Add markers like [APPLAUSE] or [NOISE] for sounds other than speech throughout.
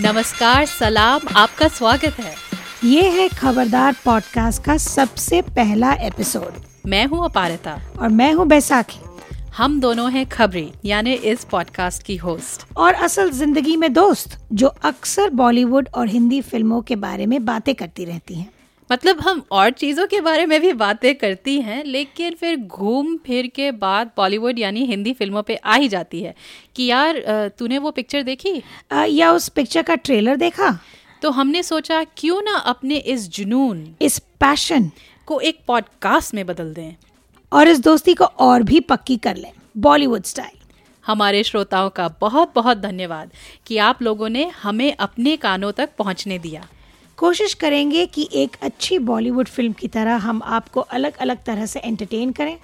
नमस्कार सलाम आपका स्वागत है। ये है खबरदार पॉडकास्ट का सबसे पहला एपिसोड। मैं हूँ अपारिता। और मैं हूँ बैसाखी। हम दोनों हैं खबरी यानी इस पॉडकास्ट की होस्ट। और असल ज़िंदगी में दोस्त जो अक्सर बॉलीवुड और हिंदी फ़िल्मों के बारे में बातें करती रहती हैं। मतलब हम और चीज़ों के बारे में भी बातें करती हैं लेकिन फिर घूम फिर के बाद बॉलीवुड यानी हिंदी फ़िल्मों पे आ ही जाती है। कि यार तूने वो पिक्चर देखी? आ, या उस पिक्चर का ट्रेलर देखा? तो हमने सोचा क्यों ना अपने इस जुनून इस पैशन को एक पॉडकास्ट में बदल दें। और इस दोस्ती को और भी पक्की कर लें बॉलीवुड स्टाइल। हमारे श्रोताओं का बहुत बहुत धन्यवाद कि आप लोगों ने हमें अपने कानों तक पहुँचने दिया। कोशिश करेंगे कि एक अच्छी बॉलीवुड फ़िल्म की तरह हम आपको अलग अलग तरह से एंटरटेन करें।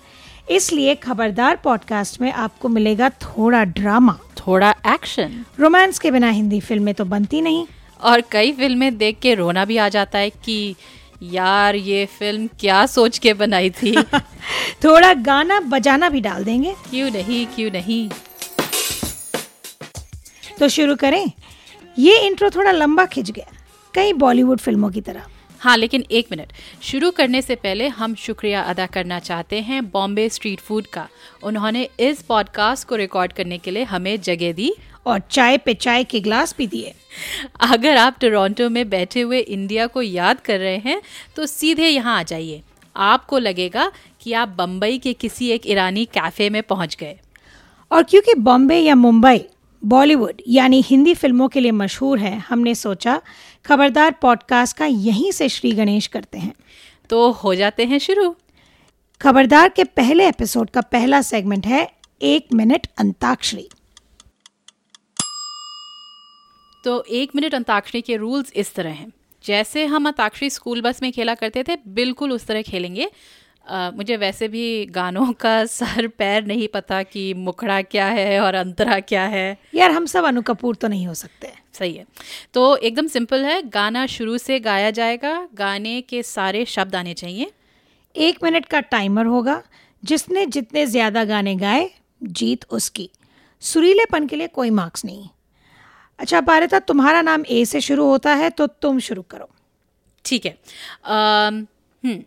इसलिए खबरदार पॉडकास्ट में आपको मिलेगा थोड़ा ड्रामा थोड़ा एक्शन रोमांस के बिना हिंदी फ़िल्में तो बनती नहीं। और कई फ़िल्में देख के रोना भी आ जाता है कि यार ये फ़िल्म क्या सोच के बनाई थी। [LAUGHS] थोड़ा गाना बजाना भी डाल देंगे। क्यों नहीं क्यों नहीं? तो शुरू करें। ये इंट्रो थोड़ा लंबा खिंच गया। कई बॉलीवुड फ़िल्मों की तरह। हाँ लेकिन एक मिनट। शुरू करने से पहले हम शुक्रिया अदा करना चाहते हैं बॉम्बे स्ट्रीट फ़ूड का। उन्होंने इस पॉडकास्ट को रिकॉर्ड करने के लिए हमें जगह दी। और चाय पे चाय के ग्लास भी दिए। अगर आप टोरंटो में बैठे हुए इंडिया को याद कर रहे हैं तो सीधे यहाँ आ जाइए। आपको लगेगा कि आप बम्बई के किसी एक ईरानी कैफ़े में पहुँच गए। और क्योंकि बॉम्बे या मुंबई बॉलीवुड यानी हिंदी फ़िल्मों के लिए मशहूर है हमने सोचा खबरदार पॉडकास्ट का यहीं से श्री गणेश करते हैं। तो हो जाते हैं शुरू। खबरदार के पहले एपिसोड का पहला सेगमेंट है एक मिनट अंताक्षरी। तो एक मिनट अंताक्षरी के रूल्स इस तरह हैं। जैसे हम अंताक्षरी स्कूल बस में खेला करते थे बिल्कुल उस तरह खेलेंगे। Uh, मुझे वैसे भी गानों का सर पैर नहीं पता कि मुखड़ा क्या है और अंतरा क्या है। यार हम सब अनु कपूर तो नहीं हो सकते। सही है। तो एकदम सिंपल है गाना शुरू से गाया जाएगा गाने के सारे शब्द आने चाहिए। एक मिनट का टाइमर होगा जिसने जितने ज़्यादा गाने गाए जीत उसकी। सुरीलेपन के लिए कोई मार्क्स नहीं। अच्छा पारिता तुम्हारा नाम ए से शुरू होता है तो तुम शुरू करो। ठीक है। हम्म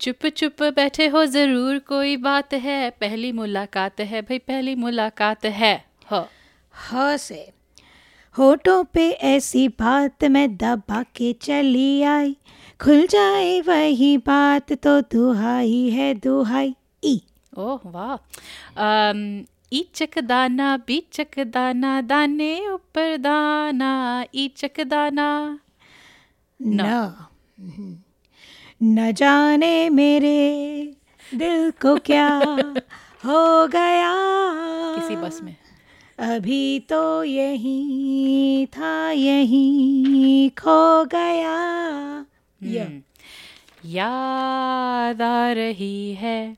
चुप चुप बैठे हो ज़रूर कोई बात है। पहली मुलाकात है भाई पहली मुलाकात है। ह। ह से। होठों पे ऐसी बात मैं दबा के चली आई। खुल जाए वही बात तो दुहाई है दुहाई। ई। ओह वाह। ईचक दाना बीचक दाना दाने ऊपर दाना ईचक दाना। न। न जाने मेरे दिल को क्या हो गया। किसी बस में। अभी तो यही था यही खो गया। हम्म। याद आ रही है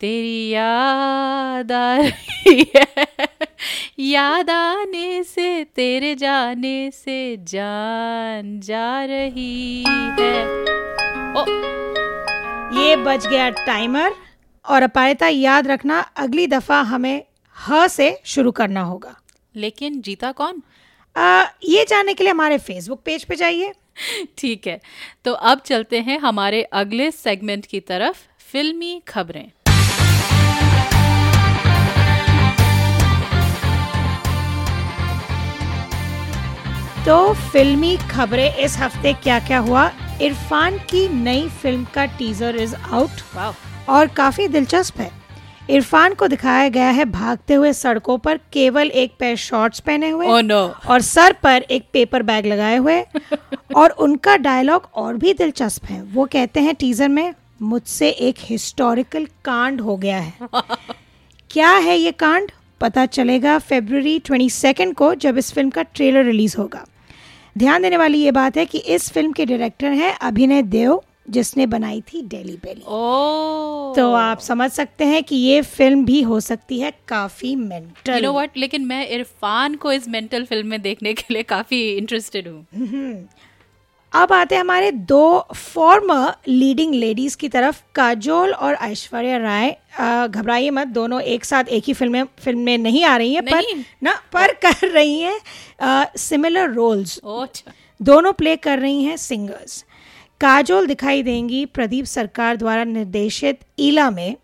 तेरी याद आ रही है। याद आने से तेरे जाने से जान जा रही है। ओ। ये बज गया टाइमर और अपायता याद रखना अगली दफ़ा हमें ह से शुरू करना होगा। लेकिन जीता कौन? आ, ये जानने के लिए हमारे फेसबुक पेज पे जाइए। ठीक है तो अब चलते हैं हमारे अगले सेगमेंट की तरफ़ फिल्मी खबरें। तो फिल्मी खबरें इस हफ़्ते क्या क्या हुआ? इरफान की नई फ़िल्म का टीजर इज़ आउट और काफ़ी दिलचस्प है। इरफान को दिखाया गया है भागते हुए सड़कों पर केवल एक पैर शॉर्ट्स पहने हुए oh, no. और सर पर एक पेपर बैग लगाए हुए [LAUGHS] और उनका डायलॉग और भी दिलचस्प है। वो कहते हैं टीजर में मुझसे एक हिस्टोरिकल कांड हो गया है। [LAUGHS] क्या है ये कांड? पता चलेगा फेब्रवरी ट्वेंटी को जब इस फ़िल्म का ट्रेलर रिलीज़ होगा। ध्यान देने वाली ये बात है कि इस फ़िल्म के डायरेक्टर हैं अभिनय देव जिसने बनाई थी डेली बेली। तो आप समझ सकते हैं कि ये फ़िल्म भी हो सकती है काफ़ी मेंटल you know what? लेकिन मैं इरफान को इस मेंटल फ़िल्म में देखने के लिए काफ़ी इंटरेस्टेड हूँ। अब आते हैं हमारे दो फॉर्मर लीडिंग लेडीज़ की तरफ़ काजोल और ऐश्वर्या राय। घबराइए मत दोनों एक साथ एक ही फ़िल्म में फ़िल्म में नहीं आ रही हैं पर ना पर कर रही हैं सिमिलर रोल्स अच्छा। दोनों प्ले कर रही हैं सिंगर्स काजोल दिखाई देंगी प्रदीप सरकार द्वारा निर्देशित ईला में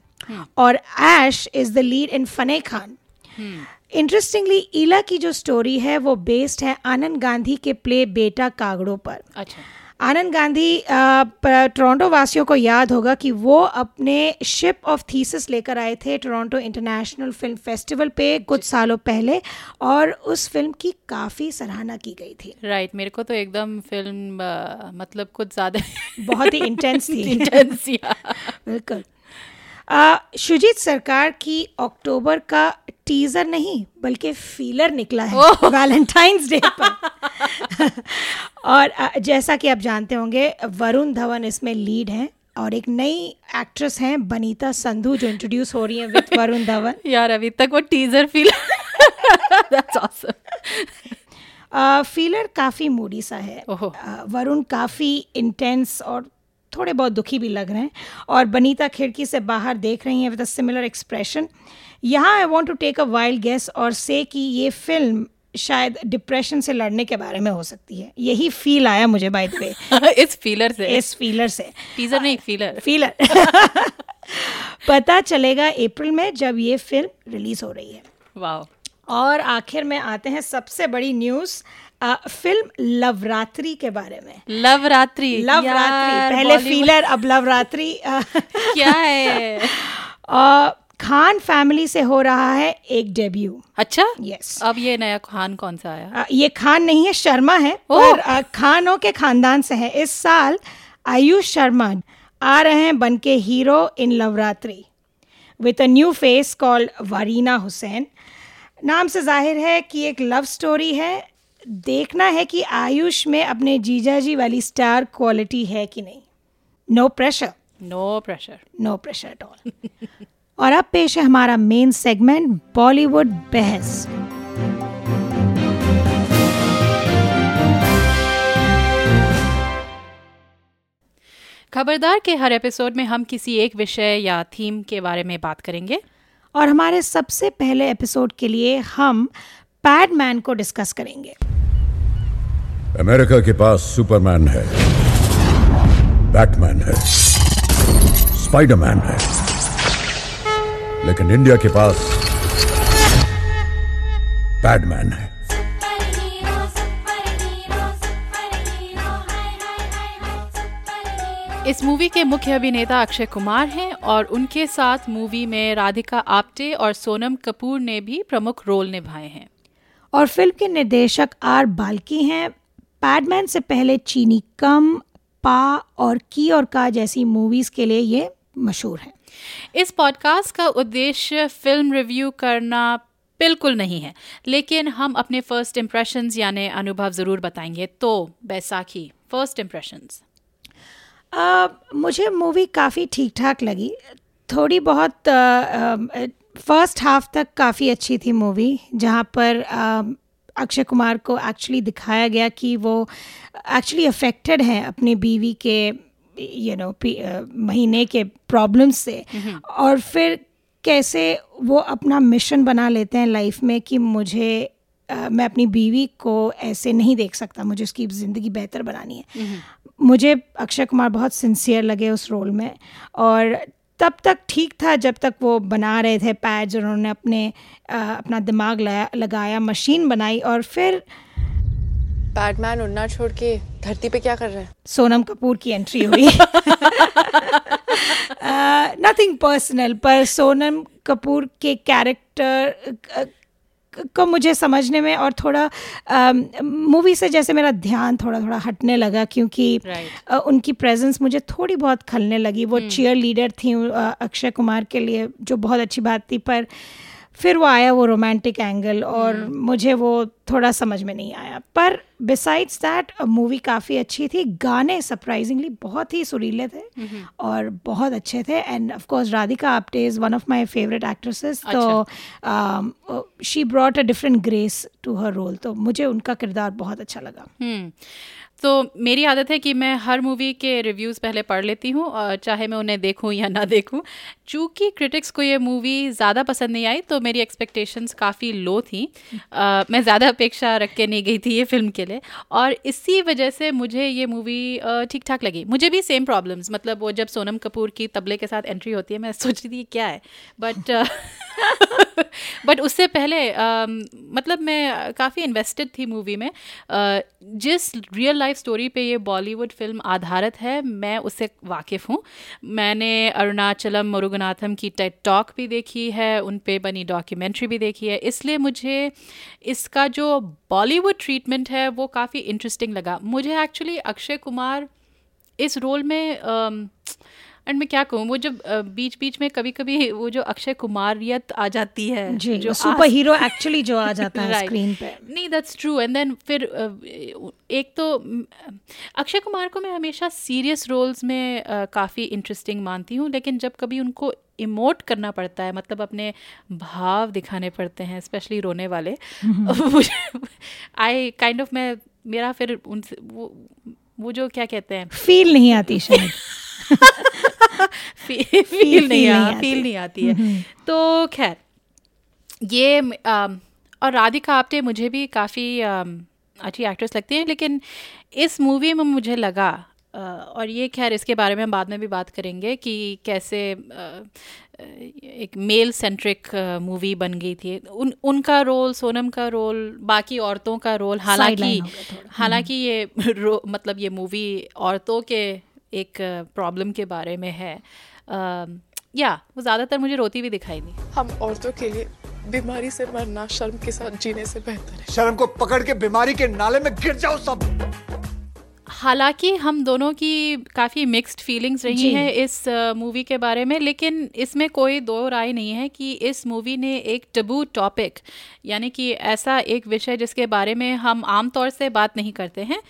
और Ash is the lead in Fanney Khan. Interestingly Eela की जो स्टोरी है वो बेस्ड है आनंद गांधी के प्ले बेटा कागड़ों पर। अच्छा। आनंद गांधी टोरंटो वासियों को याद होगा कि वो अपने शिप ऑफ़ थीसिस लेकर आए थे टोरंटो इंटरनेशनल फ़िल्म फेस्टिवल पे कुछ सालों पहले और उस फ़िल्म की काफ़ी सराहना की गई थी। राइट right, मेरे को तो एकदम फ़िल्म अ, मतलब कुछ ज़्यादा बहुत ही इंटेंस थी। [LAUGHS] इंटेंस बिल्कुल। शुजीत सरकार की अक्टूबर का टीजर नहीं बल्कि फीलर निकला है वैलेंटाइंस डे पर। [LAUGHS] और जैसा कि आप जानते होंगे वरुण धवन इसमें लीड हैं और एक नई एक्ट्रेस हैं बनीता संधू जो इंट्रोड्यूस हो रही हैं विद [LAUGHS] वरुण धवन। यार अभी तक वो teaser feel that's awesome feeler काफ़ी मूडी सा है। वरुण काफ़ी इंटेंस और थोड़े बहुत दुखी भी लग रहे हैं। और बनीता खिड़की से बाहर देख रही हैं विद अ सिमिलर एक्सप्रेशन यहाँ I want to take a wild guess और से कि ये फ़िल्म शायद डिप्रेशन से लड़ने के बारे में हो सकती है। यही फील आया मुझे बाय द वे इस फीलर से। इस फीलर से। टीजर नहीं फीलर फीलर [LAUGHS] पता चलेगा अप्रैल में जब ये फ़िल्म रिलीज़ हो रही है। वाओ और आखिर में आते हैं सबसे बड़ी न्यूज़ फ़िल्म लवरात्रि के बारे में। लव रात्रि लवरात्रि पहले फीलर अब लवरात्रि। [LAUGHS] क्या है? खान फैमिली से हो रहा है एक डेब्यू अच्छा? Yes yes. अब ये नया खान कौन सा आया? आ, ये खान नहीं है शर्मा है ओह। पर अ, खानों के खानदान से है। इस साल आयुष शर्मा आ रहे हैं बन के hero in Loveratri with a new face called Warina Hussain. नाम से ज़ाहिर है कि एक लव स्टोरी है देखना है कि आयुष में अपने जीजाजी वाली स्टार क्वालिटी है कि नहीं। No pressure no pressure no pressure at all और अब पेश है हमारा मेन सेगमेंट बॉलीवुड बहस। खबरदार के हर एपिसोड में हम किसी एक विषय या थीम के बारे में बात करेंगे। और हमारे सबसे पहले एपिसोड के लिए हम पैडमैन को डिस्कस करेंगे। अमेरिका के पास सुपरमैन है। बैटमैन है। स्पाइडरमैन है। लेकिन इंडिया के पास पैडमैन है. इस मूवी के मुख्य अभिनेता अक्षय कुमार हैं और उनके साथ मूवी में राधिका आप्टे और सोनम कपूर ने भी प्रमुख रोल निभाए हैं। और फ़िल्म के निर्देशक आर बाल्की हैं। पैडमैन से पहले चीनी कम पा और की और का जैसी मूवीज़ के लिए ये मशहूर है। इस पॉडकास्ट का उद्देश्य फ़िल्म रिव्यू करना बिल्कुल नहीं है लेकिन हम अपने फ़र्स्ट इम्प्रेशंस यानी अनुभव ज़रूर बताएँगे। तो बैसाखी फ़र्स्ट इम्प्रेशंस मुझे मूवी काफ़ी ठीक ठाक लगी। थोड़ी बहुत फ़र्स्ट हाफ़ तक काफ़ी अच्छी थी मूवी जहाँ पर अक्षय कुमार को एक्चुअली दिखाया गया कि वो एक्चुअली अफेक्टेड हैं अपनी बीवी के यू नो महीने के प्रॉब्लम्स से। और फिर कैसे वो अपना मिशन बना लेते हैं लाइफ में कि मुझे मैं अपनी बीवी को ऐसे नहीं देख सकता मुझे उसकी ज़िंदगी बेहतर बनानी है। मुझे अक्षय कुमार बहुत सिंसियर लगे उस रोल में। और तब तक ठीक था जब तक वो बना रहे थे पैड्स और उन्होंने अपने आ, अपना दिमाग लगाया लगाया मशीन बनाई और फिर पैडमैन उड़ना छोड़ के धरती पे क्या कर रहे हैं? सोनम कपूर की एंट्री हुई। [LAUGHS] नथिंग पर्सनल पर सोनम कपूर के कैरेक्टर को मुझे समझने में और थोड़ा मूवी से जैसे मेरा ध्यान थोड़ा थोड़ा हटने लगा क्योंकि Right. उनकी प्रेजेंस मुझे थोड़ी बहुत खलने लगी वो चीयर लीडर थी अक्षय कुमार के लिए जो बहुत अच्छी बात थी पर फिर वो आया वो रोमांटिक एंगल और hmm. मुझे वो थोड़ा समझ में नहीं आया। पर बिसाइड्स दैट मूवी काफ़ी अच्छी थी। गाने सरप्राइजिंगली बहुत ही सुरीले थे hmm. और बहुत अच्छे थे। And of course Radhika Apte is one of my favourite actresses तो she brought a different grace to her role तो मुझे उनका किरदार बहुत अच्छा लगा। हम्म। तो मेरी आदत है कि मैं हर मूवी के रिव्यूज़ पहले पढ़ लेती हूँ और चाहे मैं उन्हें देखूँ या ना देखूँ। चूँकि क्रिटिक्स को ये मूवी ज़्यादा पसंद नहीं आई तो मेरी एक्सपेक्टेशंस काफ़ी लो थी। अ, मैं ज़्यादा अपेक्षा रख के नहीं गई थी ये फ़िल्म के लिए। और इसी वजह से मुझे ये मूवी ठीक ठाक लगी। मुझे भी सेम प्रॉब्लम्स मतलब वो जब सोनम कपूर की तबले के साथ एंट्री होती है मैं सोच रही थी क्या है? बट [LAUGHS] बट उससे पहले अम, मतलब मैं काफ़ी इन्वेस्टेड थी मूवी में। अ, जिस रियल लाइफ स्टोरी पे ये बॉलीवुड फ़िल्म आधारित है मैं उससे वाकिफ़ हूँ। मैंने अरुणाचलम मुरुगनाथम की टेट टॉक भी देखी है उन पे बनी डॉक्यूमेंट्री भी देखी है। इसलिए मुझे इसका जो बॉलीवुड ट्रीटमेंट है वो काफ़ी इंटरेस्टिंग लगा। मुझे एक्चुअली अक्षय कुमार इस रोल में एंड मैं क्या कहूँ वो जब बीच बीच में कभी कभी वो जो अक्षय कुमारियत आ जाती है जी जो सुपर हीरो एक्चुअली जो आ [LAUGHS] जाता है Right. स्क्रीन पे। नहीं दैट्स ट्रू एंड देन फिर एक तो अक्षय कुमार को मैं हमेशा सीरियस रोल्स में काफ़ी इंटरेस्टिंग मानती हूँ लेकिन जब कभी उनको इमोट करना पड़ता है मतलब अपने भाव दिखाने पड़ते हैं स्पेशली रोने वाले आई काइंड ऑफ़ मैं मेरा फिर उनसे वो वो जो क्या कहते हैं? फील नहीं आती शायद। [LAUGHS] फील feel नहीं नहीं। फील नहीं आती है तो खैर ये और राधिका आप्टे मुझे भी काफ़ी अच्छी एक्ट्रेस लगती हैं लेकिन इस मूवी में मुझे लगा और ये खैर इसके बारे में हम बाद में भी बात करेंगे कि कैसे एक मेल सेंट्रिक मूवी बन गई थी उन उनका रोल सोनम का रोल बाकी औरतों का रोल हालाँकि। हालाँकि ये रो, मतलब ये मूवी औरतों के एक प्रॉब्लम के बारे में है। या वो ज़्यादातर मुझे रोती भी दिखाई दी हम औरतों के लिए बीमारी से मरना शर्म के साथ जीने से बेहतर है। शर्म को पकड़ के बीमारी के नाले में गिर जाओ सब। हालाँकि हम दोनों की काफ़ी मिक्स्ड फीलिंग्स रही हैं इस मूवी के बारे में लेकिन इसमें कोई दो राय नहीं है कि इस मूवी ने एक टबू टॉपिक यानी कि ऐसा एक विषय जिसके बारे में हम आम तौर से बात नहीं करते हैं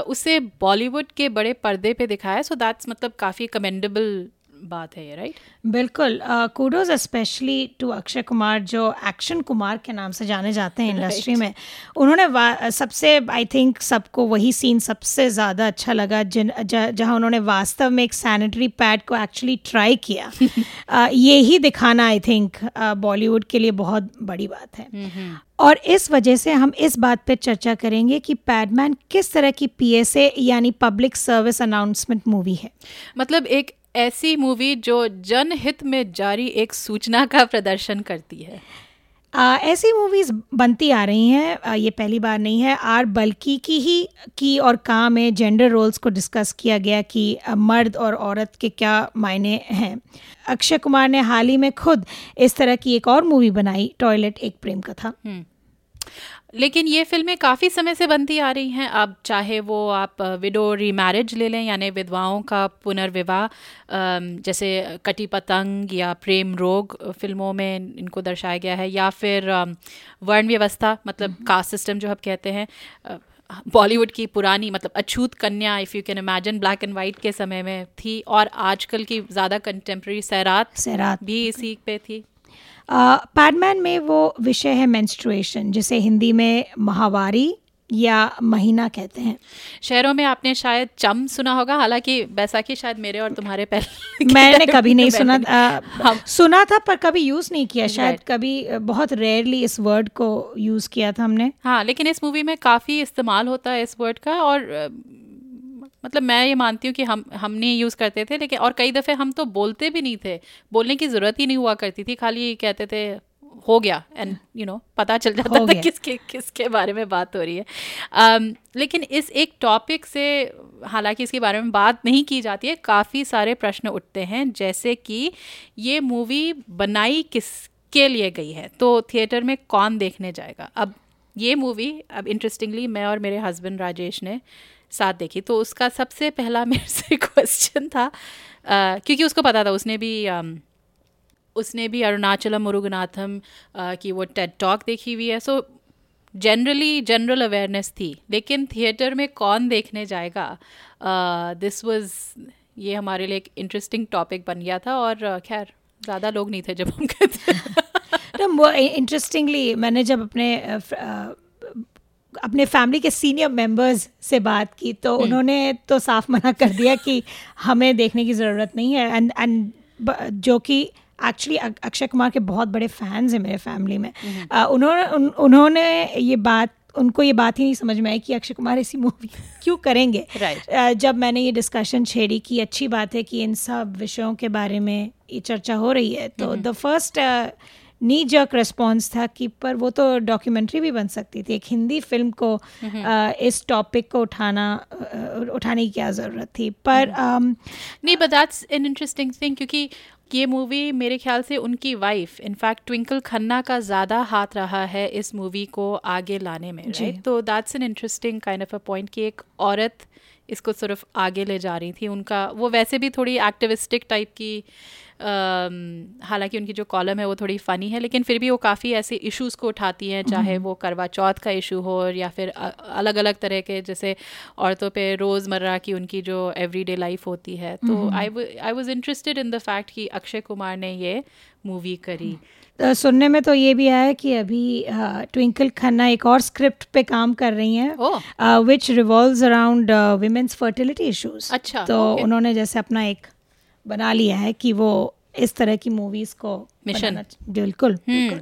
उसे बॉलीवुड के बड़े पर्दे पे दिखाया सो दैट्स मतलब काफ़ी कमेंडेबल बात है ये राइट बिल्कुल। Kudos specially to Akshay Kumar जो एक्शन कुमार के नाम से जाने जाते हैं इंडस्ट्री [LAUGHS] right. में। उन्होंने सबसे आई थिंक सबको वही सीन सबसे ज़्यादा अच्छा लगा जिन जहाँ उन्होंने वास्तव में एक सैनिटरी पैड को एक्चुअली ट्राई किया। [LAUGHS] ये ही दिखाना आई थिंक बॉलीवुड के लिए बहुत बड़ी बात है। और इस वजह से हम इस बात पर चर्चा करेंगे कि पैडमैन किस तरह की पीएसए यानी पब्लिक सर्विस अनाउंसमेंट मूवी है। मतलब एक ऐसी मूवी जो जनहित में जारी एक सूचना का प्रदर्शन करती है। आ, ऐसी मूवीज़ बनती आ रही हैं आ, ये पहली बार नहीं है। आर बल्कि की ही की और काम में जेंडर रोल्स को डिस्कस किया गया कि आ, मर्द और औरत के क्या मायने हैं। अक्षय कुमार ने हाल ही में खुद इस तरह की एक और मूवी बनाई टॉयलेट एक प्रेम कथा। लेकिन ये फ़िल्में काफ़ी समय से बनती आ रही हैं। अब चाहे वो आप विडो रीमैरिज ले लें यानी विधवाओं का पुनर्विवाह जैसे कटी पतंग या प्रेम रोग फ़िल्मों में इनको दर्शाया गया है या फिर वर्ण व्यवस्था मतलब कास्ट सिस्टम जो आप कहते हैं बॉलीवुड की पुरानी मतलब Achhut Kanya if you can imagine black and white के समय में थी और आजकल की ज़्यादा कंटेम्प्रेरी सैरात सैरात भी इसी पे थी। पैडमैन में वो विषय है मेंस्ट्रुएशन जिसे हिंदी में महावारी या महीना कहते हैं। शहरों में आपने शायद चम सुना होगा हालाँकि बैसाखी शायद मेरे और तुम्हारे पहले मैंने कभी नहीं सुना आ, हम- सुना था पर कभी यूज़ नहीं किया शायद कभी बहुत रेयरली इस वर्ड को यूज़ किया था हमने। हाँ लेकिन इस मूवी में काफ़ी इस्तेमाल होता है इस वर्ड का और मतलब मैं ये मानती हूँ कि हम हमने यूज़ करते थे लेकिन और कई दफ़े हम तो बोलते भी नहीं थे। बोलने की ज़रूरत ही नहीं हुआ करती थी खाली कहते थे हो गया। एंड यू नो पता चल जाता था किसके किसके बारे में बात हो रही है। Um, लेकिन इस एक टॉपिक से हालाँकि इसके बारे में बात नहीं की जाती है काफ़ी सारे प्रश्न उठते हैं जैसे कि ये मूवी बनाई किसके लिए गई है? तो थिएटर में कौन देखने जाएगा? अब ये मूवी अब इंटरेस्टिंगली मैं और मेरे हस्बैंड राजेश ने साथ देखी। तो उसका सबसे पहला [LAUGHS] मेरे से क्वेश्चन था क्योंकि उसको पता था, उसने भी उसने भी अरुणाचलम, मुरुगनाथम की वो टेड टॉक देखी हुई है। सो जनरली जनरल अवेयरनेस थी, लेकिन थिएटर में कौन देखने जाएगा? दिस वॉज़ ये हमारे लिए एक इंटरेस्टिंग टॉपिक बन गया था और खैर, ज़्यादा लोग नहीं थे जब हम गए थे। [LAUGHS] इंटरेस्टिंगली मैंने जब अपने अपने फैमिली के सीनियर मेंबर्स से बात की तो उन्होंने तो साफ़ मना कर दिया कि [LAUGHS] हमें देखने की ज़रूरत नहीं है। एंड एंड जो कि एक्चुअली अक्षय कुमार के बहुत बड़े फैंस हैं मेरे फैमिली में। अ, उन्होंने उन, उन्होंने ये बात उनको ये बात ही नहीं समझ में आई कि अक्षय कुमार ऐसी मूवी [LAUGHS] क्यों करेंगे। Right. जब मैंने ये डिस्कशन छेड़ी कि अच्छी बात है कि इन सब विषयों के बारे में ये चर्चा हो रही है तो the first knee jerk response था कि पर वो तो डॉक्यूमेंट्री भी बन सकती थी। एक हिंदी फ़िल्म को अ, इस टॉपिक को उठाना उठाने की क्या ज़रूरत थी। पर नहीं but that's an interesting thing क्योंकि ये मूवी मेरे ख्याल से उनकी वाइफ इनफैक्ट ट्विंकल खन्ना का ज़्यादा हाथ रहा है इस मूवी को आगे लाने में जी। राइट तो that's an interesting kind of a point कि एक औरत इसको सिर्फ़ आगे ले जा रही थी। उनका वो वैसे भी थोड़ी एक्टिविस्टिक टाइप की हालाँकि उनकी जो कॉलम है वो थोड़ी फ़नी है लेकिन फिर भी वो काफ़ी ऐसे इश्यूज़ को उठाती हैं चाहे वो करवा चौथ का इशू हो या फिर अलग अलग तरह के जैसे औरतों पे रोज़मर्रा की उनकी जो एवरीडे लाइफ होती है। तो I I was interested in the fact कि अक्षय कुमार ने ये मूवी करी। सुनने में तो ये भी आया कि अभी ट्विंकल खन्ना एक और स्क्रिप्ट पे काम कर रही हैं which revolves around women's fertility issues अच्छा, तो okay. उन्होंने जैसे अपना एक बना लिया है कि वो इस तरह की मूवीज़ को Mission. बनाना- बिल्कुल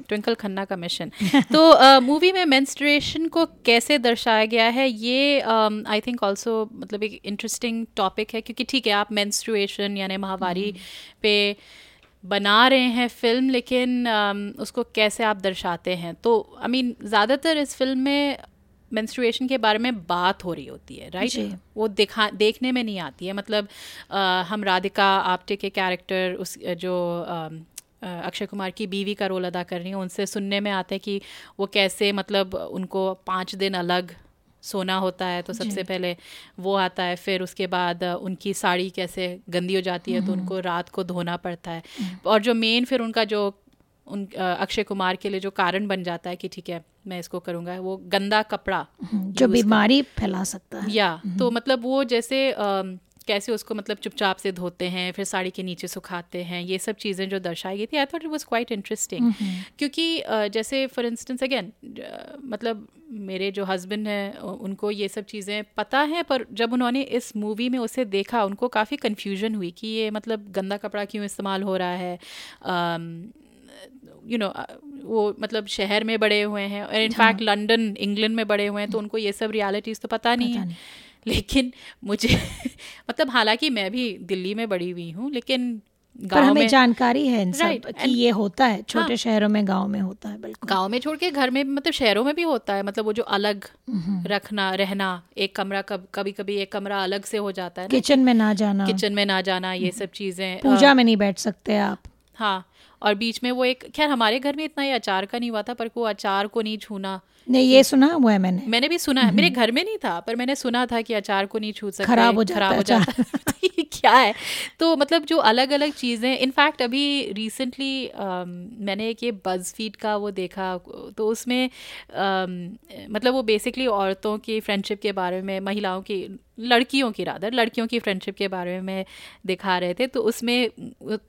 ट्विंकल खन्ना का मिशन [LAUGHS] तो मूवी में मेंस्ट्रुएशन को कैसे दर्शाया गया है ये आई थिंक ऑल्सो मतलब एक इंटरेस्टिंग टॉपिक है क्योंकि ठीक है आप मेंस्ट्रुएशन यानी माहवारी पे बना रहे हैं फ़िल्म लेकिन उसको कैसे आप दर्शाते हैं? तो आई मीन ज़्यादातर इस फ़िल्म में मेंस्ट्रुएशन के बारे में बात हो रही होती है। राइट वो दिखा देखने में नहीं आती है। मतलब अ, हम राधिका आप्टे के कैरेक्टर उस जो अ, अक्षय कुमार की बीवी का रोल अदा कर रही हैं उनसे सुनने में आता है कि वो कैसे मतलब उनको पाँच दिन अलग सोना होता है तो सबसे पहले वो आता है फिर उसके बाद उनकी साड़ी कैसे गंदी हो जाती है तो उनको रात को धोना पड़ता है। और जो मेन फिर उनका जो उन अक्षय कुमार के लिए जो कारण बन जाता है कि ठीक है मैं इसको करूँगा वो गंदा कपड़ा जो बीमारी फैला सकता है। या तो मतलब वो जैसे कैसे उसको मतलब चुपचाप से धोते हैं फिर साड़ी के नीचे सुखाते हैं ये सब चीज़ें जो दर्शाई गई थी I thought it was quite interesting क्योंकि जैसे फॉर इंस्टेंस अगेन मतलब मेरे जो हस्बैंड हैं उनको ये सब चीज़ें पता हैं पर जब उन्होंने इस मूवी में उसे देखा उनको काफ़ी कन्फ्यूज़न हुई कि ये मतलब गंदा कपड़ा क्यों इस्तेमाल हो रहा है? यू नो वो मतलब शहर में बड़े हुए हैं और इनफैक्ट लंदन इंग्लैंड में बड़े हुए हैं तो उनको ये सब रियलिटीज़ तो पता नहीं है। लेकिन मुझे [LAUGHS] मतलब हालाँकि मैं भी दिल्ली में बड़ी हुई हूँ लेकिन पर हमें में जानकारी है इन right, सब कि and- ये होता है छोटे हाँ। शहरों में गाँव में होता है बिल्कुल। गाँव में छोड़ के घर में मतलब शहरों में भी होता है मतलब वो जो अलग रखना रहना एक कमरा कब कभी कभी एक कमरा अलग से हो जाता है किचन में ना जाना। किचन में ना जाना ये सब चीज़ें पूजा में नहीं बैठ सकते आप। हाँ और बीच में वो एक खैर हमारे घर में इतना ये अचार का नहीं हुआ था पर वो अचार को नहीं छूना नहीं ये सुना हुआ है मैंने। मैंने भी सुना है। मेरे घर में नहीं था पर मैंने सुना था कि अचार को नहीं छू सकते खराब हो जाता खराब है जाता [LAUGHS] क्या है? तो मतलब जो अलग अलग चीज़ें इनफैक्ट अभी रिसेंटली मैंने एक ये बज फ़ीड का वो देखा तो उसमें अम, मतलब वो बेसिकली औरतों की फ्रेंडशिप के बारे में महिलाओं की लड़कियों की रादर लड़कियों की फ्रेंडशिप के बारे में दिखा रहे थे। तो उसमें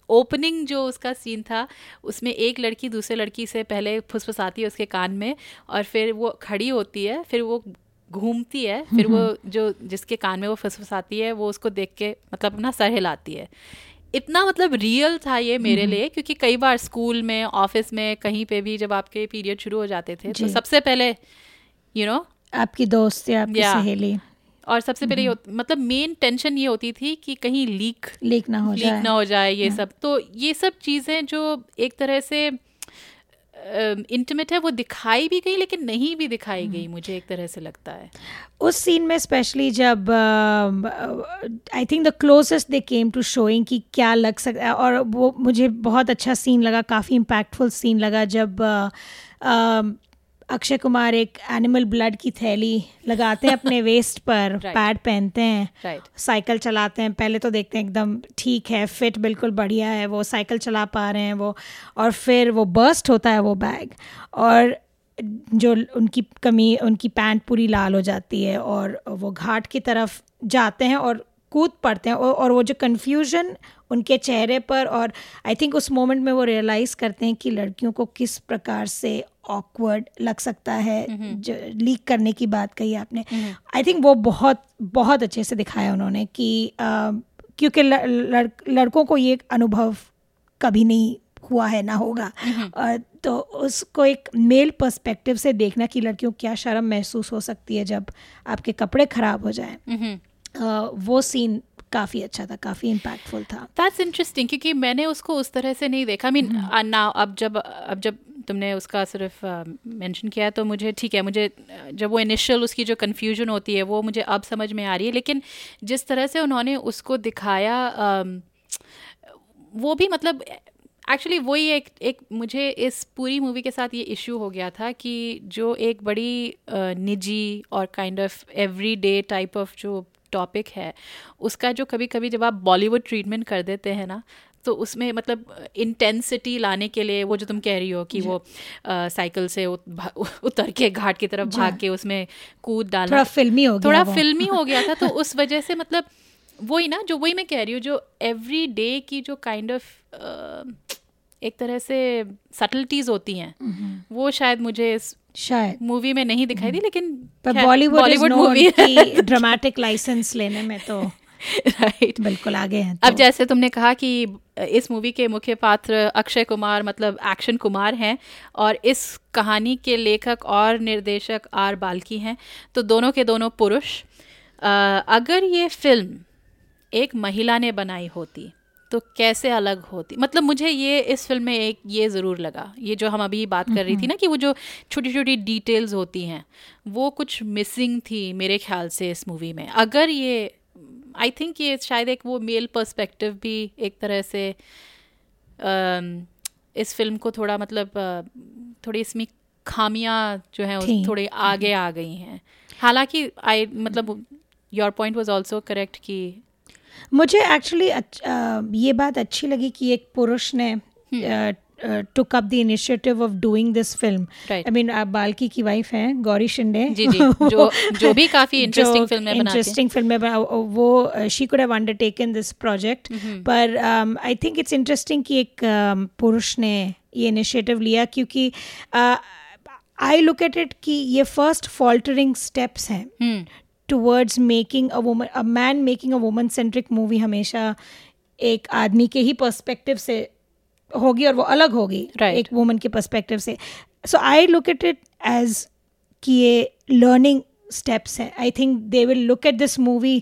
ओपनिंग जो उसका सीन था उसमें एक लड़की दूसरे लड़की से पहले फुसफुसाती है उसके कान में और फिर वो खड़ी होती है फिर वो घूमती है फिर वो जो जिसके कान में वो फुसफुसाती है वो उसको देख के मतलब अपना सर हिलाती है। इतना मतलब रियल था ये मेरे लिए क्योंकि कई बार स्कूल में ऑफ़िस में कहीं पे भी जब आपके पीरियड शुरू हो जाते थे तो सबसे पहले यू you नो know, आपकी दोस्त या आपकी Yeah. सहेली। और सबसे पहले मतलब मेन टेंशन ये होती थी कि कहीं लीक लीक ना हो लीक जाए। ना हो जाए ये सब। तो ये सब चीज़ें जो एक तरह से इंटीमेट है वो दिखाई भी गई लेकिन नहीं भी दिखाई गई मुझे एक तरह से लगता है। उस सीन में स्पेशली जब I think the closest they came to showing कि क्या लग सकता है और वो मुझे बहुत अच्छा सीन लगा काफ़ी इम्पैक्टफुल सीन लगा जब uh, uh, अक्षय कुमार एक एनिमल ब्लड की थैली लगाते हैं अपने वेस्ट पर Right. पैड पहनते हैं राइट साइकिल चलाते हैं पहले तो देखते हैं एकदम ठीक है फिट बिल्कुल बढ़िया है वो साइकिल चला पा रहे हैं वो और फिर वो बर्स्ट होता है वो बैग और जो उनकी कमी उनकी पैंट पूरी लाल हो जाती है और वो घाट की तरफ़ जाते हैं और कूद पड़ते हैं और, और वो जो कन्फ्यूज़न उनके चेहरे पर और आई थिंक उस मोमेंट में वो रियलाइज़ करते हैं कि लड़कियों को किस प्रकार से ऑकवर्ड लग सकता है जो लीक करने की बात कही आपने। आई थिंक वो बहुत बहुत अच्छे से दिखाया उन्होंने कि क्योंकि लड़, लड़कों को ये अनुभव कभी नहीं हुआ है ना होगा। तो उसको एक मेल पर्सपेक्टिव से देखना कि लड़कियों क्या शर्म महसूस हो सकती है जब आपके कपड़े खराब हो जाएँ। वो सीन काफ़ी अच्छा था काफ़ी इम्पैक्टफुल था। दैट्स इंटरेस्टिंग क्योंकि मैंने उसको उस तरह से नहीं देखा। आई मीन ना अब जब अब जब तुमने उसका सिर्फ़ मेंशन uh, किया तो मुझे ठीक है मुझे जब वो इनिशियल उसकी जो कन्फ्यूज़न होती है वो मुझे अब समझ में आ रही है। लेकिन जिस तरह से उन्होंने उसको दिखाया अम, वो भी मतलब एक्चुअली वही एक एक मुझे इस पूरी मूवी के साथ ये इशू हो गया था कि जो एक बड़ी अ, निजी और kind of everyday type of जो टॉपिक है उसका जो कभी कभी जब आप बॉलीवुड ट्रीटमेंट कर देते हैं ना तो उसमें मतलब इंटेंसिटी लाने के लिए वो जो तुम कह रही हो कि वो साइकिल से उत, उतर के घाट की तरफ़ भाग के उसमें कूद डालना। थोड़ा फिल्मी हो गया थोड़ा फिल्मी हो गया था तो [LAUGHS] उस वजह से मतलब वही ना जो वही मैं कह रही हूँ जो एवरी डे की जो काइंड kind ऑफ़ of, एक तरह से सटलिटीज होती हैं वो शायद मुझे इस शायद मूवी में नहीं दिखाई दी लेकिन पर Bollywood Bollywood movie dramatic licence लेने में तो राइट [LAUGHS] right. बिल्कुल आगे हैं तो. अब। जैसे तुमने कहा कि इस मूवी के मुख्य पात्र अक्षय कुमार मतलब एक्शन कुमार हैं और इस कहानी के लेखक और निर्देशक आर बाल्की हैं तो दोनों के दोनों पुरुष अगर ये फ़िल्म एक महिला ने बनाई होती तो कैसे अलग होती? मतलब मुझे ये इस फ़िल्म में एक ये ज़रूर लगा। ये जो हम अभी बात कर रही थी ना कि वो जो छोटी छोटी डिटेल्स होती हैं वो कुछ मिसिंग थी मेरे ख्याल से इस मूवी में। अगर ये आई थिंक ये शायद एक वो मेल पर्सपेक्टिव भी एक तरह से इस फ़िल्म को थोड़ा मतलब थोड़ी इसमें खामियाँ जो हैं थोड़े आगे आ गई हैं। हालाँकि आई मतलब your point was also correct कि मुझे एक्चुअली ये बात अच्छी लगी कि एक पुरुष ने took up the initiative of doing this film I mean आप बाल्की की वाइफ हैं गौरी शिंदे। जी, जी, जो- जो भी [LAUGHS] काफ़ी interesting फ़िल्में बनाती हैं। इंटरेस्टिंग फ़िल्में बना- वो she could have undertaken this project पर आई थिंक इट्स इंटरेस्टिंग कि एक um, पुरुष ने ये इनिशिएटिव लिया क्योंकि आई लुक एट इट कि ये फ़र्स्ट फॉल्टरिंग स्टेप्स हैं। हम्म। Towards making a woman a man making a woman centric movie हमेशा एक आदमी के ही पर्सपेक्टिव से होगी और वो अलग होगी Right. एक वुमन के पर्सपेक्टिव से। So I look at it as कि ये लर्निंग स्टेप्स हैं। I think they will look at this movie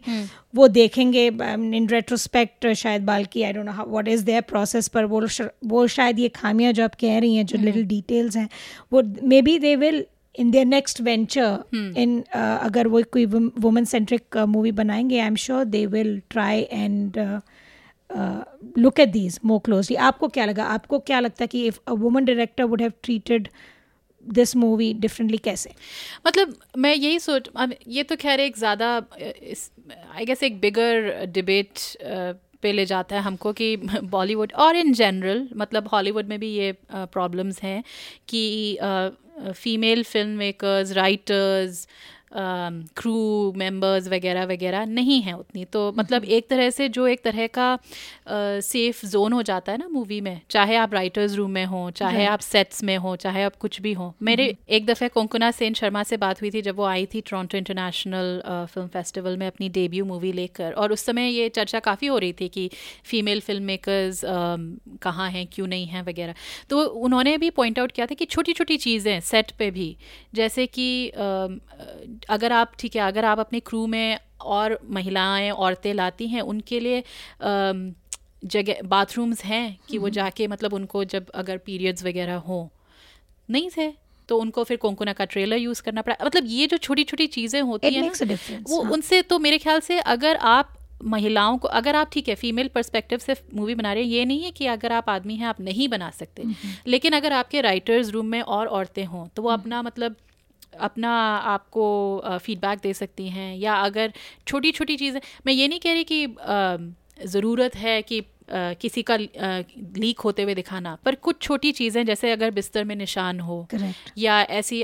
वो देखेंगे इन रेट्रोस्पेक्ट शायद Balki I don't know what is their process पर वो वो शायद ये खामियाँ जो आप कह रही हैं जो लिटिल डिटेल्स हैं वो maybe they will in their next venture in अगर वो कोई वुमेन सेंट्रिक मूवी बनाएँगे I am sure they will try and look at these more closely आपको क्या लगा आपको क्या लगता है कि if a woman director would have treated this movie differently कैसे मतलब मैं यही सोच ये तो खैर एक ज़्यादा आई गेस एक बिगर डिबेट पे ले जाता है हमको कि बॉलीवुड और इन जनरल मतलब हॉलीवुड में भी ये प्रॉब्लम्स हैं कि female film makers writers crew members वगैरह वगैरह नहीं हैं उतनी। तो मतलब एक तरह से जो एक तरह का सेफ़ जोन हो जाता है ना मूवी में चाहे आप राइटर्स रूम में हो चाहे आप सेट्स में हो चाहे आप कुछ भी हो। मेरे एक दफ़े कोंकुना सेन शर्मा से बात हुई थी जब वो आई थी टोरंटो इंटरनेशनल फ़िल्म फेस्टिवल में अपनी डेब्यू मूवी लेकर। और उस समय ये चर्चा काफ़ी हो रही थी कि फीमेल फ़िल्म मेकर्स कहाँ हैं क्यों नहीं हैं वगैरह। तो उन्होंने भी पॉइंट आउट किया था कि छोटी छोटी चीज़ें सेट पे भी जैसे कि अम, अगर आप ठीक है अगर आप अपने क्रू में और महिलाएँ औरतें लाती हैं उनके लिए जगह बाथरूम्स हैं कि वो जाके मतलब उनको जब अगर पीरियड्स वगैरह हो नहीं थे तो उनको फिर कोंकोना का ट्रेलर यूज़ करना पड़ा। मतलब ये जो छोटी छोटी चीज़ें होती हैं वो हाँ। उनसे तो मेरे ख्याल से अगर आप महिलाओं को अगर आप ठीक है फीमेल पर्सपेक्टिव से मूवी बना रहे हैं ये नहीं है कि अगर आप आदमी हैं आप नहीं बना सकते। लेकिन अगर आपके राइटर्स रूम में और औरतें हों तो वो अपना मतलब अपना आपको फीडबैक दे सकती हैं या अगर छोटी छोटी चीज़ें मैं ये नहीं कह रही कि ज़रूरत है कि अ, किसी का लीक होते हुए दिखाना पर कुछ छोटी चीज़ें जैसे अगर बिस्तर में निशान हो करेक्ट या ऐसी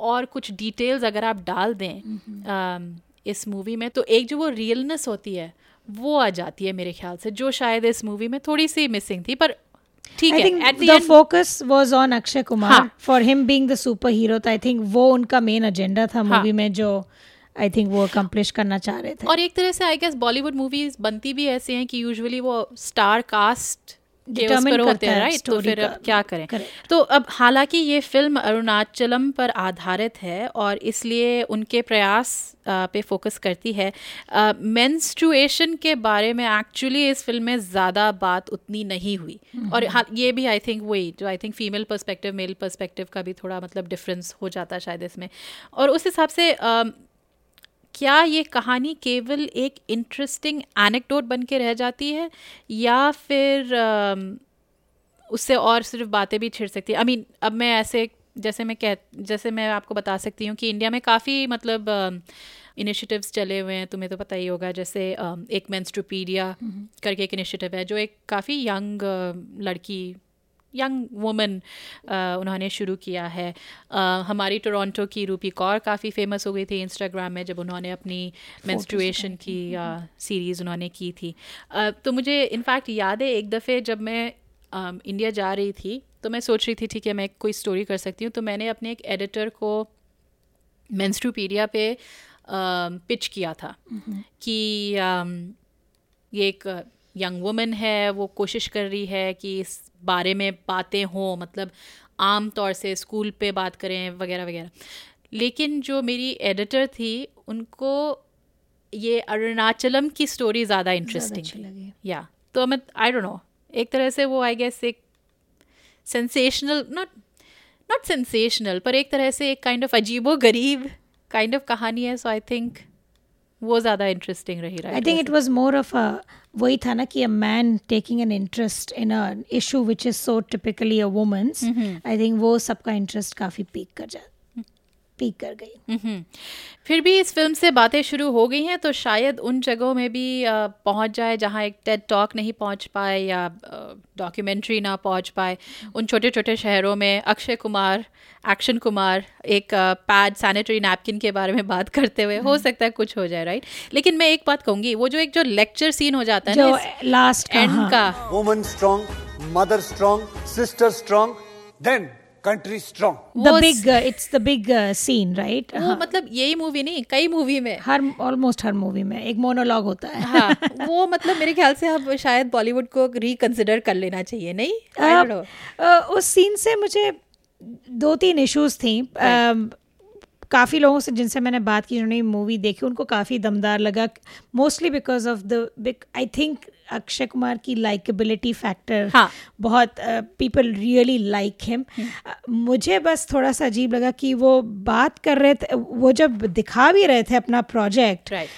और कुछ डिटेल्स अगर आप डाल दें अम, इस मूवी में तो एक जो वो रियलनेस होती है वो आ जाती है मेरे ख्याल से जो शायद इस मूवी में थोड़ी सी मिसिंग थी पर ठीक है at the focus was on Akshay Kumar हाँ. For him being the super hero I think वो उनका मेन एजेंडा था हाँ. मूवी में जो आई थिंक वो अकम्पलिश करना चाह रहे थे और एक तरह से आई गेस बॉलीवुड मूवीज़ बनती भी ऐसे हैं कि यूजुअली वो स्टार कास्ट होते हैं राइट तो फिर अब क्या करें? Correct. तो अब हालाँकि ये फ़िल्म अरुणाचलम पर आधारित है और इसलिए उनके प्रयास पे फोकस करती है। मेंस्ट्रुएशन के बारे में एक्चुअली इस फ़िल्म में ज़्यादा बात उतनी नहीं हुई। और हाँ ये भी आई थिंक वही जो I think female perspective male perspective का भी थोड़ा मतलब डिफरेंस हो जाता है शायद इसमें। और उस हिसाब से क्या ये कहानी केवल एक इंटरेस्टिंग एनेक्डोट बन के रह जाती है या फिर उससे और सिर्फ़ बातें भी छिड़ सकती है? आई I मीन mean, अब मैं ऐसे जैसे मैं कह जैसे मैं आपको बता सकती हूँ कि इंडिया में काफ़ी मतलब इनिशिएटिव्स चले हुए हैं तुम्हें तो पता ही होगा जैसे एक मेंस्ट्रोपीडिया करके एक इनिशिएटिव है जो एक काफ़ी यंग लड़की यंग वुमन उन्होंने शुरू किया है। अ, हमारी टोरंटो की रूपी कौर काफ़ी फ़ेमस हो गई थी इंस्टाग्राम में जब उन्होंने अपनी मेंस्ट्रुएशन की सीरीज़ उन्होंने की थी। तो मुझे इनफैक्ट याद है एक दफ़े जब मैं इंडिया जा रही थी तो मैं सोच रही थी ठीक है मैं कोई स्टोरी कर सकती हूँ तो मैंने अपने एक एडिटर को मेंस्ट्रोपीडिया पे पिच किया था कि ये एक यंग वुमन है वो कोशिश कर रही है कि इस बारे में बातें हों मतलब आम तौर से स्कूल पे बात करें वगैरह वगैरह। लेकिन जो मेरी एडिटर थी उनको ये अरुणाचलम की स्टोरी ज़्यादा इंटरेस्टिंग। या तो मैं आई डोंट नो एक तरह से वो आई गेस एक सेंसेशनल नॉट नॉट सेंसेशनल पर एक तरह से एक काइंड ऑफ़ अजीबो गरीब काइंड ऑफ़ कहानी है सो आई थिंक वो ज़्यादा इंटरेस्टिंग रही I think it was more of वही था ना कि a man taking an interest in a issue which is so typically a women's I think वो सबका इंटरेस्ट काफ़ी पीक कर जा पीक कर गई। हम्म। फिर भी इस फ़िल्म से बातें शुरू हो गई हैं तो शायद उन जगहों में भी पहुँच जाए जहाँ एक टेड टॉक नहीं पहुँच पाए या डॉक्यूमेंट्री ना पहुँच पाए। उन छोटे छोटे शहरों में अक्षय कुमार एक्शन कुमार एक पैड सैनिटरी नैपकिन के बारे में बात करते हुए हो सकता है कुछ हो जाए राइट लेकिन मैं एक बात कहूँगी वो जो एक जो लेक्चर सीन हो जाता है ना लास्ट एंड हाँ, का। Woman strong, mother strong, sister strong, then country strong. the big big uh, it's the big uh, scene right? वो मतलब यही मूवी नहीं कई मूवी में। हर ऑलमोस्ट हर मूवी में एक मोनोलॉग होता है। हाँ वो मतलब मेरे ख्याल से अब शायद बॉलीवुड को रिकंसिडर कर लेना चाहिए नहीं? Know. अ, उस सीन से मुझे दो तीन इश्यूज़ थी अम, काफ़ी लोगों से जिनसे मैंने बात की जिन्होंने मूवी देखी उनको काफ़ी दमदार लगा mostly because of the I think Akshay Kumar की लाइकेबिलिटी फैक्टर हाँ। बहुत पीपल रियली लाइक हिम मुझे बस थोड़ा सा अजीब लगा कि वो बात कर रहे थे वो जब दिखा भी रहे थे अपना प्रोजेक्ट Right.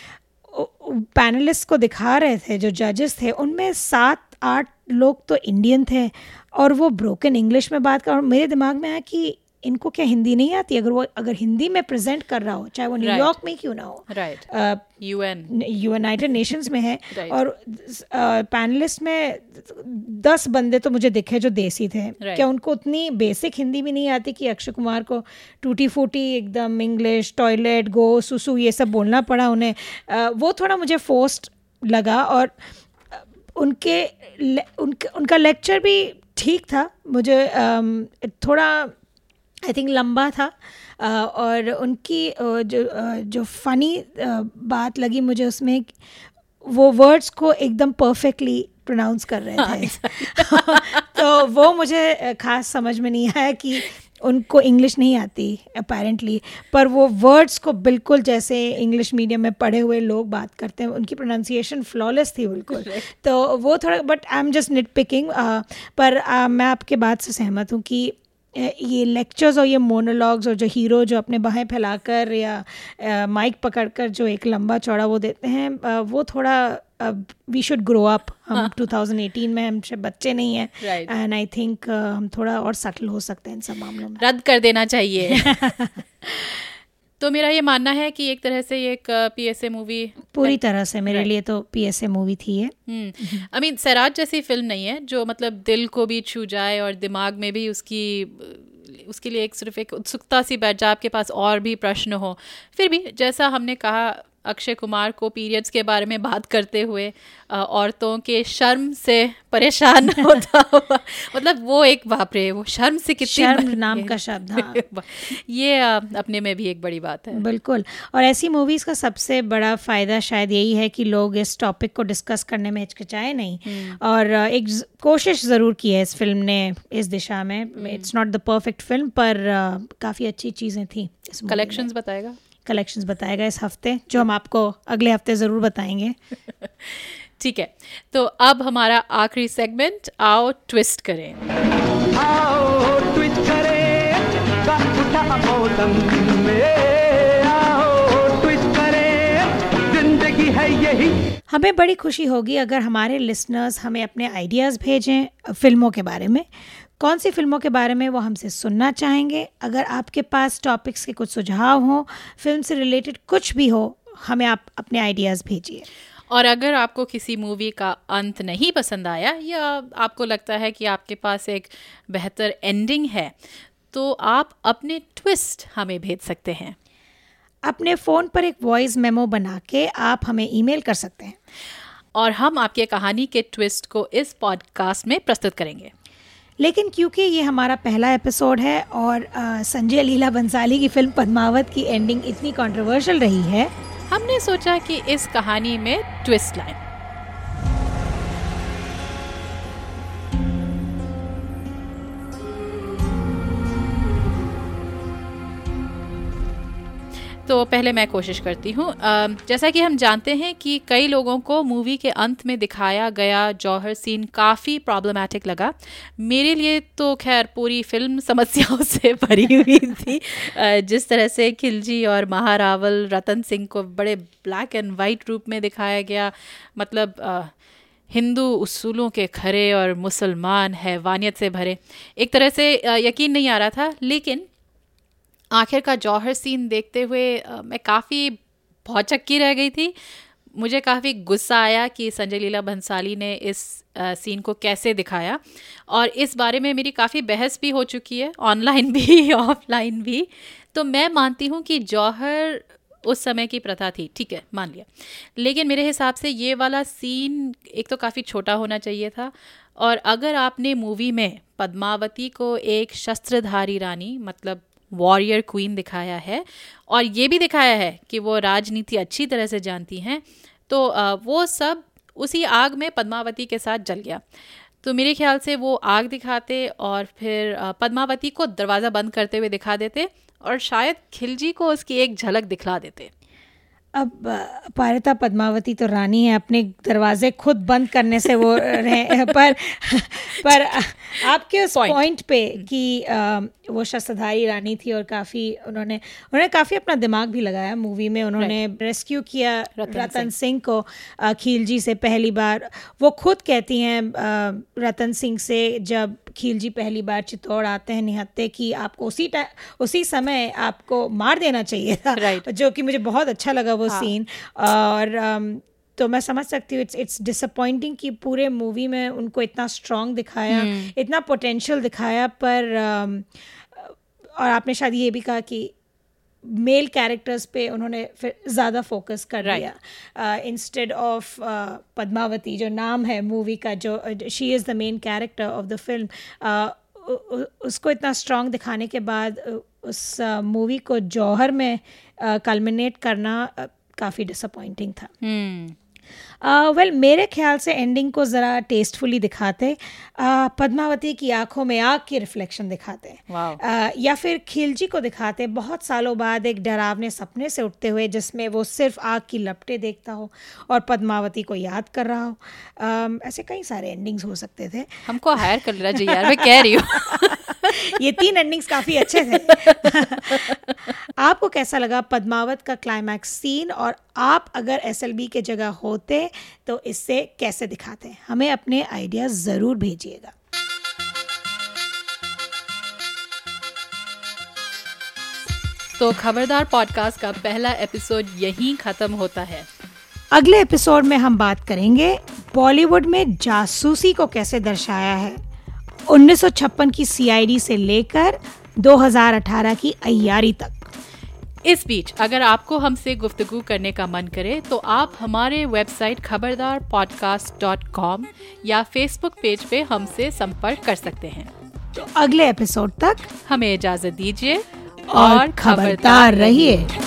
पैनलिस्ट को दिखा रहे थे जो जजेस थे उनमें सात आठ लोग तो इंडियन थे और वो ब्रोकन इंग्लिश में बात कर और मेरे दिमाग में आया कि इनको क्या हिंदी नहीं आती अगर वो अगर हिंदी में प्रेजेंट कर रहा हो चाहे वो न्यूयॉर्क right. में क्यों ना हो. अ, UN. यूनाइटेड नेशंस में है Right. और पैनलिस्ट uh, में दस बंदे तो मुझे दिखे जो देसी थे Right. क्या उनको उतनी बेसिक हिंदी भी नहीं आती कि अक्षय कुमार को टूटी फूटी एकदम इंग्लिश टॉयलेट गो सुसु ये सब बोलना पड़ा उन्हें अ, वो थोड़ा मुझे फोर्स्ड लगा और उनके उनके उनका लेक्चर भी ठीक था मुझे थोड़ा आई थिंक लंबा था और उनकी जो जो फनी बात लगी मुझे उसमें वो वर्ड्स को एकदम परफेक्टली प्रोनाउंस कर रहे थे। [LAUGHS] तो वो मुझे खास समझ में नहीं आया कि उनको इंग्लिश नहीं आती अपेरेंटली पर वो वर्ड्स को बिल्कुल जैसे इंग्लिश मीडियम में पढ़े हुए लोग बात करते हैं उनकी प्रोनाउंसिएशन फ्लॉलेस थी बिल्कुल। तो वो थोड़ा but I am just nit picking पर अ, मैं आपके बात से सहमत हूँ कि ये लेक्चर्स और ये मोनोलॉग्स और जो हीरो जो अपने बाहें फैलाकर या माइक पकड़कर जो एक लंबा चौड़ा वो देते हैं वो थोड़ा वी शुड ग्रो अप हम 2018 में हमसे बच्चे नहीं हैं एंड आई थिंक हम थोड़ा और सटल हो सकते हैं इन सब मामलों में। रद्द कर देना चाहिए। [LAUGHS] तो मेरा ये मानना है कि एक तरह से ये एक पीएसए मूवी पूरी तरह से मेरे लिए तो पीएसए मूवी थी ये। आई मीन सैराज जैसी फ़िल्म नहीं है जो मतलब दिल को भी छू जाए और दिमाग में भी उसकी उसके लिए एक सिर्फ़ एक उत्सुकता सी बैठ जाए आपके पास और भी प्रश्न हो। फिर भी जैसा हमने कहा अक्षय कुमार को पीरियड्स के बारे में बात करते हुए औरतों के शर्म से परेशान [LAUGHS] होता हुआ मतलब वो एक बाप रे वो शर्म से कितनी शर्म नाम का शब्द, हाँ। [LAUGHS] ये अपने में भी एक बड़ी बात है। बिल्कुल। और ऐसी मूवीज़ का सबसे बड़ा फ़ायदा शायद यही है कि लोग इस टॉपिक को डिस्कस करने में हिचकिचाए नहीं। और एक कोशिश ज़रूर की है इस फ़िल्म ने इस दिशा में। It's not the perfect film पर काफ़ी अच्छी चीज़ें थी इस कलेक्शंस बताएगा? कलेक्शंस बताएगा इस हफ़्ते जो हम आपको अगले हफ़्ते ज़रूर बताएँगे। [LAUGHS] ठीक है तो अब हमारा आखिरी सेगमेंट आओ ट्विस्ट करें। आओ ट्विस्ट करें रंग उठा मौसम में। आओ ट्विस्ट करें ज़िंदगी है यही। हमें बड़ी खुशी होगी अगर हमारे लिसनर्स हमें अपने आइडियाज़ भेजें फ़िल्मों के बारे में। कौन सी फ़िल्मों के बारे में वो हमसे सुनना चाहेंगे? अगर आपके पास टॉपिक्स के कुछ सुझाव हों फ़िल्म से रिलेटेड कुछ भी हो हमें आप अपने आइडियाज़ भेजिए। और अगर आपको किसी मूवी का अंत नहीं पसंद आया या आपको लगता है कि आपके पास एक बेहतर एंडिंग है तो आप अपने ट्विस्ट हमें भेज सकते हैं। अपने फ़ोन पर एक वॉइस मेमो बना के आप हमें ईमेल कर सकते हैं। और हम आपके कहानी के ट्विस्ट को इस पॉडकास्ट में प्रस्तुत करेंगे। लेकिन क्योंकि ये हमारा पहला एपिसोड है और संजय लीला बंसाली की फ़िल्म पद्मावत की एंडिंग इतनी कंट्रोवर्शियल रही है, हमने सोचा कि इस कहानी में ट्विस्ट लाएँ। तो पहले मैं कोशिश करती हूँ। जैसा कि हम जानते हैं कि कई लोगों को मूवी के अंत में दिखाया गया जौहर सीन काफ़ी प्रॉब्लमेटिक लगा। मेरे लिए तो खैर पूरी फ़िल्म समस्याओं से [LAUGHS] भरी हुई थी। जिस तरह से खिलजी और महारावल रतन सिंह को बड़े ब्लैक एंड वाइट रूप में दिखाया गया। मतलब हिंदू उसूलों के खरे और मुसलमान हैवानियत से भरे। एक तरह से यकीन नहीं आ रहा था, लेकिन आखिर का जौहर सीन देखते हुए मैं काफ़ी भौचक्की रह गई थी। मुझे काफ़ी गुस्सा आया कि संजय लीला भंसाली ने इस अ, सीन को कैसे दिखाया। और इस बारे में मेरी काफ़ी बहस भी हो चुकी है ऑनलाइन भी [LAUGHS] ऑफलाइन भी। तो मैं मानती हूँ कि जौहर उस समय की प्रथा थी ठीक है मान लिया। लेकिन मेरे हिसाब से ये वाला सीन एक तो काफ़ी छोटा होना चाहिए था। और अगर आपने मूवी में पद्मावती को एक शस्त्रधारी रानी मतलब वॉरियर क्वीन दिखाया है और ये भी दिखाया है कि वो राजनीति अच्छी तरह से जानती हैं। तो वो सब उसी आग में पद्मावती के साथ जल गया। तो मेरे ख्याल से वो आग दिखाते और फिर पद्मावती को दरवाज़ा बंद करते हुए दिखा देते और शायद खिलजी को उसकी एक झलक दिखला देते। अब पारिता पद्मावती तो रानी है अपने दरवाजे खुद बंद करने से वो रहे [LAUGHS] पर पर आपके उस पॉइंट पे कि अ, वो शस्त्रधारी रानी थी और काफ़ी उन्होंने उन्होंने काफ़ी अपना दिमाग भी लगाया मूवी में। उन्होंने रेस्क्यू किया रतन सिंह। को खीलजी से पहली बार। वो खुद कहती हैं रतन सिंह से जब खीलजी पहली बार चित्तौड़ आते हैं निहत्ते कि आपको उसी टाइम उसी समय आपको मार देना चाहिए था Right. जो कि मुझे बहुत अच्छा लगा वो सीन और अम, तो मैं समझ सकती हूँ इट्स इट्स डिसअपॉइंटिंग कि पूरे मूवी में उनको इतना स्ट्रांग दिखाया hmm. इतना पोटेंशियल दिखाया पर अम, और आपने शायद ये भी कहा कि मेल कैरेक्टर्स पे उन्होंने फिर ज़्यादा फोकस कर Right. दिया इंस्टेड ऑफ़ पद्मावती जो नाम है मूवी का जो she is the main character of the film उसको इतना स्ट्रांग दिखाने के बाद उस मूवी को जौहर में कलमिनेट करना काफ़ी डिसअपॉइंटिंग था। वेल मेरे ख्याल से एंडिंग को ज़रा टेस्टफुली दिखाते uh, पद्मावती की आँखों में आग की रिफ्लेक्शन दिखाते। Wow. uh, या फिर खिलजी को दिखाते बहुत सालों बाद एक डरावने सपने से उठते हुए जिसमें वो सिर्फ़ आग की लपटे देखता हो और पद्मावती को याद कर रहा हो। Um, ऐसे कई सारे एंडिंग्स हो सकते थे। हमको हायर कर लेना चाहिए यार मैं कह रही हूँ। [LAUGHS] [LAUGHS] [LAUGHS] ये तीन एंडिंग्स काफ़ी अच्छे थे। [LAUGHS] आपको कैसा लगा पद्मावत का क्लाइमैक्स सीन और आप अगर एस के जगह होते तो इससे कैसे दिखाते? हमें अपने आइडियाज़ ज़रूर भेजिएगा। तो खबरदार पॉडकास्ट का पहला एपिसोड यहीं ख़त्म होता है। अगले एपिसोड में हम बात करेंगे बॉलीवुड में जासूसी को कैसे दर्शाया है। 1956 की सीआईडी से लेकर 2018 की अयारी तक। इस बीच अगर आपको हमसे गुफ्तगू करने का मन करे तो आप हमारे website Khabardar podcast dot com या फेसबुक पेज पे हमसे संपर्क कर सकते हैं। तो अगले एपिसोड तक हमें इजाज़त दीजिए और खबरदार रहिए। रहिए।